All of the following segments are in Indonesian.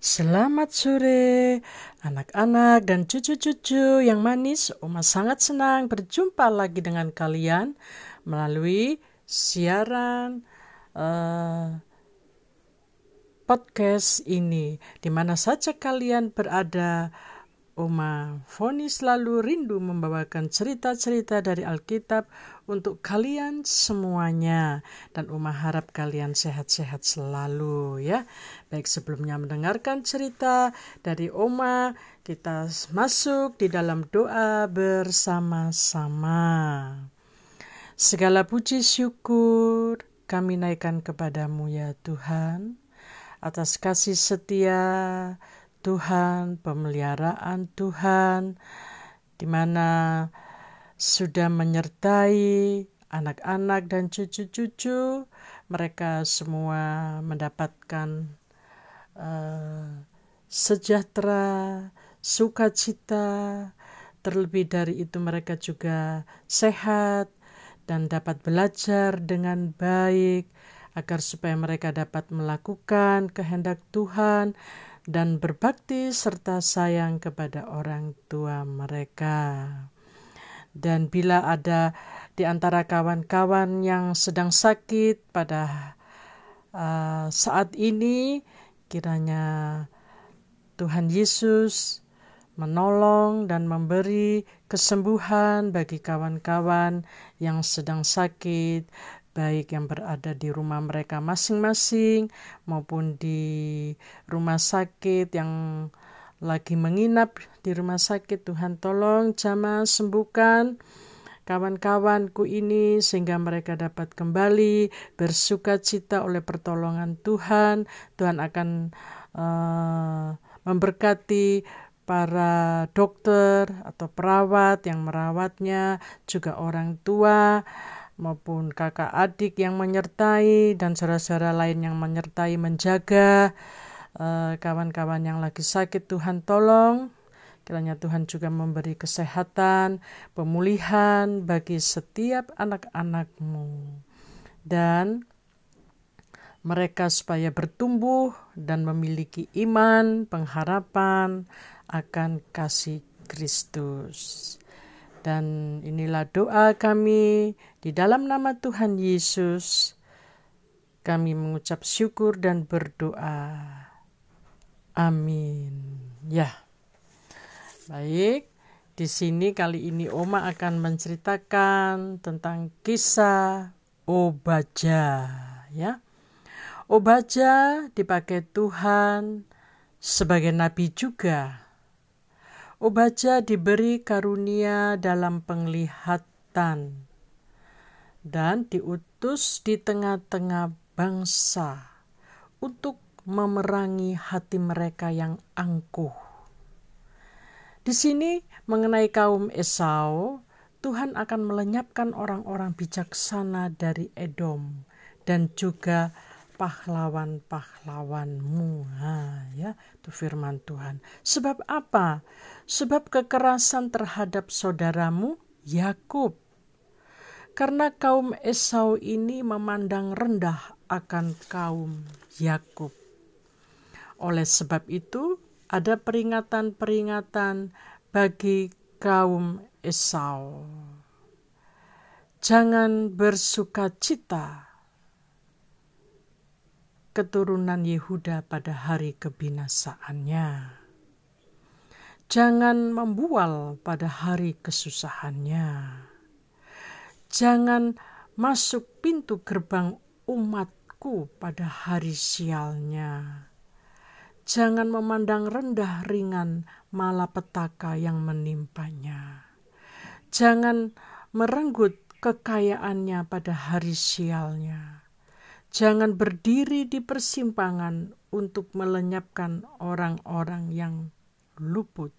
Selamat sore, anak-anak dan cucu-cucu yang manis. Oma sangat senang berjumpa lagi dengan kalian melalui siaran uh, podcast ini. Di mana saja kalian berada, Oma Foni selalu rindu membawakan cerita-cerita dari Alkitab untuk kalian semuanya. Dan Oma harap kalian sehat-sehat selalu ya. Baik sebelumnya mendengarkan cerita dari Oma, kita masuk di dalam doa bersama-sama. Segala puji syukur kami naikkan kepadamu ya Tuhan atas kasih setia Tuhan, pemeliharaan Tuhan, di mana sudah menyertai anak-anak dan cucu-cucu, mereka semua mendapatkan uh, sejahtera, sukacita, terlebih dari itu mereka juga sehat dan dapat belajar dengan baik agar supaya mereka dapat melakukan kehendak Tuhan dan berbakti serta sayang kepada orang tua mereka. Dan bila ada di antara kawan-kawan yang sedang sakit pada uh, saat ini, kiranya Tuhan Yesus menolong dan memberi kesembuhan bagi kawan-kawan yang sedang sakit, baik yang berada di rumah mereka masing-masing maupun di rumah sakit yang lagi menginap di rumah sakit. Tuhan tolong jamaah sembuhkan kawan-kawanku ini sehingga mereka dapat kembali bersuka cita oleh pertolongan Tuhan. Tuhan akan uh, memberkati para dokter atau perawat yang merawatnya juga orang tua maupun kakak adik yang menyertai dan saudara-saudara lain yang menyertai menjaga eh, kawan-kawan yang lagi sakit Tuhan tolong kiranya Tuhan juga memberi kesehatan pemulihan bagi setiap anak-anakmu dan mereka supaya bertumbuh dan memiliki iman, pengharapan akan kasih Kristus. Dan inilah doa kami di dalam nama Tuhan Yesus. Kami mengucap syukur dan berdoa. Amin. Ya. Baik, di sini kali ini Oma akan menceritakan tentang kisah Obaja, ya. Obaja dipakai Tuhan sebagai nabi juga Obaja diberi karunia dalam penglihatan dan diutus di tengah-tengah bangsa untuk memerangi hati mereka yang angkuh. Di sini mengenai kaum Esau, Tuhan akan melenyapkan orang-orang bijaksana dari Edom dan juga pahlawan-pahlawanmu. Ya, itu firman Tuhan. Sebab apa? Sebab kekerasan terhadap saudaramu Yakub. Karena kaum Esau ini memandang rendah akan kaum Yakub. Oleh sebab itu, ada peringatan-peringatan bagi kaum Esau. Jangan bersuka cita keturunan Yehuda pada hari kebinasaannya. Jangan membual pada hari kesusahannya. Jangan masuk pintu gerbang umatku pada hari sialnya. Jangan memandang rendah ringan malapetaka yang menimpanya. Jangan merenggut kekayaannya pada hari sialnya Jangan berdiri di persimpangan untuk melenyapkan orang-orang yang luput.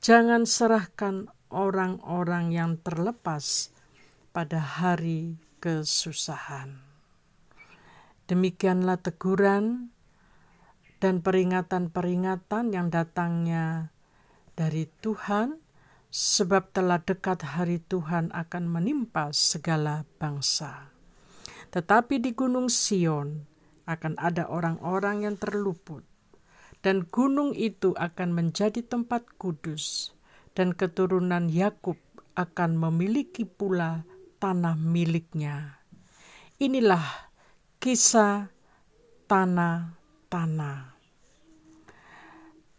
Jangan serahkan orang-orang yang terlepas pada hari kesusahan. Demikianlah teguran dan peringatan-peringatan yang datangnya dari Tuhan, sebab telah dekat hari Tuhan akan menimpa segala bangsa. Tetapi di Gunung Sion akan ada orang-orang yang terluput, dan gunung itu akan menjadi tempat kudus, dan keturunan Yakub akan memiliki pula tanah miliknya. Inilah kisah tanah-tanah.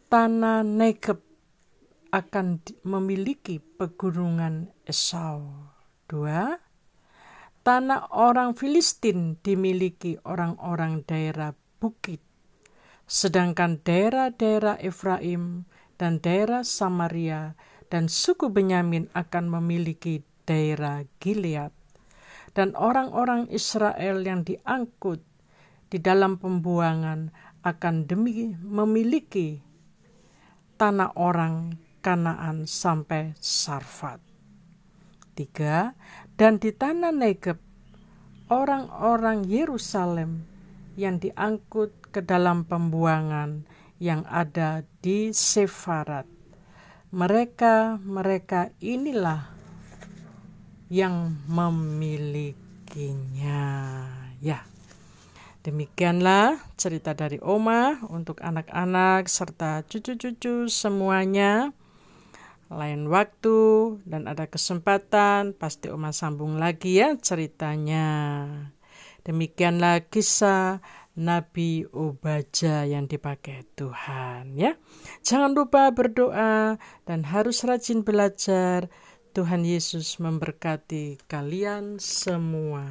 Tanah Negeb akan memiliki pegunungan Esau. Dua, tanah orang Filistin dimiliki orang-orang daerah bukit Sedangkan daerah-daerah Efraim dan daerah Samaria dan suku Benyamin akan memiliki daerah Gilead. Dan orang-orang Israel yang diangkut di dalam pembuangan akan demi memiliki tanah orang Kanaan sampai Sarfat. Tiga, dan di tanah Negeb, orang-orang Yerusalem yang diangkut ke dalam pembuangan yang ada di Sefarat. Mereka-mereka inilah yang memilikinya. Ya. Demikianlah cerita dari Oma untuk anak-anak serta cucu-cucu semuanya. Lain waktu dan ada kesempatan pasti Oma sambung lagi ya ceritanya. Demikianlah kisah Nabi Obaja yang dipakai Tuhan ya. Jangan lupa berdoa dan harus rajin belajar. Tuhan Yesus memberkati kalian semua.